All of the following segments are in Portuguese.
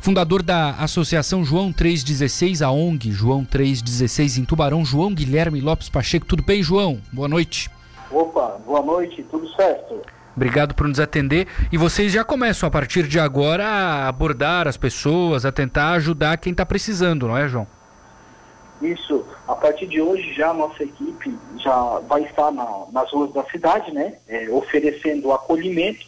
fundador da Associação João 316, a ONG João 316 em Tubarão, João Guilherme Lopes Pacheco. Tudo bem, João? Boa noite. Opa, boa noite, tudo certo. Obrigado por nos atender. E vocês já começam a partir de agora a abordar as pessoas, a tentar ajudar quem está precisando, não é, João? Isso. A partir de hoje já a nossa equipe já vai estar na, nas ruas da cidade, né? É, oferecendo acolhimento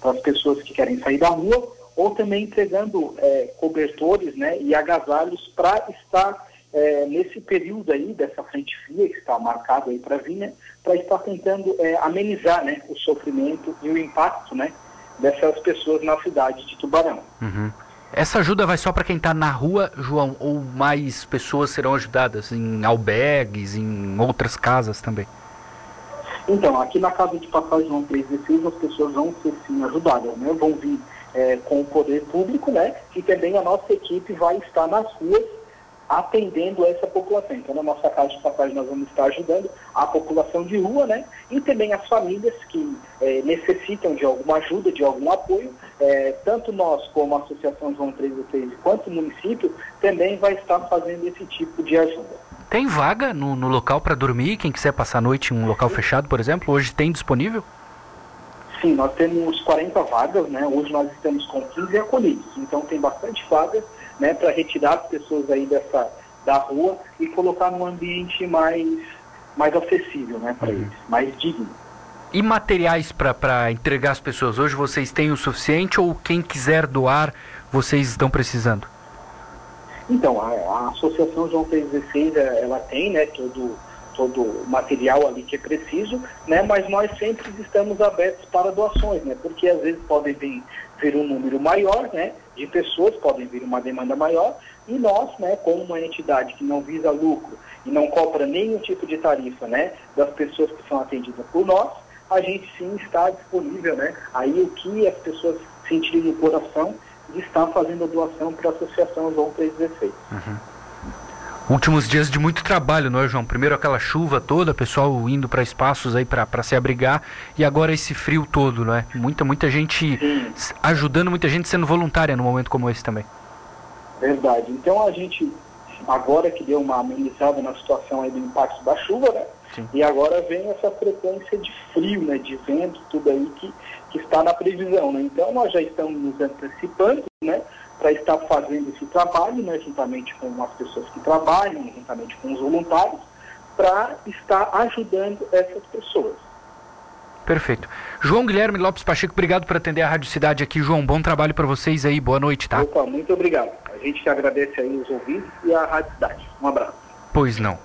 para as pessoas que querem sair da rua ou também entregando é, cobertores né, e agasalhos para estar é, nesse período aí dessa frente fria que está marcado aí para vir, né, para estar tentando é, amenizar né, o sofrimento e o impacto né, dessas pessoas na cidade de Tubarão. Uhum. Essa ajuda vai só para quem está na rua, João, ou mais pessoas serão ajudadas em albergues, em outras casas também? Então, aqui na casa de passagem João 316 as pessoas vão ser sim ajudadas, né? Vão vir é, com o poder público, né? E também a nossa equipe vai estar nas ruas atendendo essa população. Então, na nossa casa de passagem, nós vamos estar ajudando a população de rua, né? E também as famílias que é, necessitam de alguma ajuda, de algum apoio. É, tanto nós, como a Associação João 316, quanto o município, também vai estar fazendo esse tipo de ajuda. Tem vaga no, no local para dormir? Quem quiser passar a noite em um local fechado, por exemplo, hoje tem disponível? Sim, nós temos 40 vagas, né? Hoje nós estamos com 15 acolhidos, então tem bastante vagas, né, para retirar as pessoas aí dessa da rua e colocar num ambiente mais mais acessível, né, para uhum. eles, mais digno. E materiais para entregar às pessoas? Hoje vocês têm o suficiente ou quem quiser doar, vocês estão precisando? Então, a, a Associação João 316, ela tem, né, todo todo o material ali que é preciso, né? Mas nós sempre estamos abertos para doações, né? Porque às vezes podem vir, vir um número maior, né? De pessoas, podem vir uma demanda maior, e nós, né, como uma entidade que não visa lucro e não cobra nenhum tipo de tarifa, né, das pessoas que são atendidas por nós, a gente sim está disponível, né? Aí o que as pessoas sentirem no coração de estar fazendo a doação para a Associação João 316. Uhum. Últimos dias de muito trabalho, não é, João? Primeiro aquela chuva toda, pessoal indo para espaços aí para se abrigar, e agora esse frio todo, não é? Muita, muita gente Sim. ajudando, muita gente sendo voluntária num momento como esse também. Verdade. Então a gente, agora que deu uma amenizada na situação aí do impacto da chuva, né? Sim. E agora vem essa frequência de frio, né? De vento, tudo aí que, que está na previsão, né? Então nós já estamos nos antecipando, né? Para estar fazendo esse trabalho, né, juntamente com as pessoas que trabalham, juntamente com os voluntários, para estar ajudando essas pessoas. Perfeito. João Guilherme Lopes Pacheco, obrigado por atender a Rádio Cidade aqui. João, bom trabalho para vocês aí. Boa noite, tá? Opa, muito obrigado. A gente agradece aí os ouvintes e a Rádio Cidade. Um abraço. Pois não.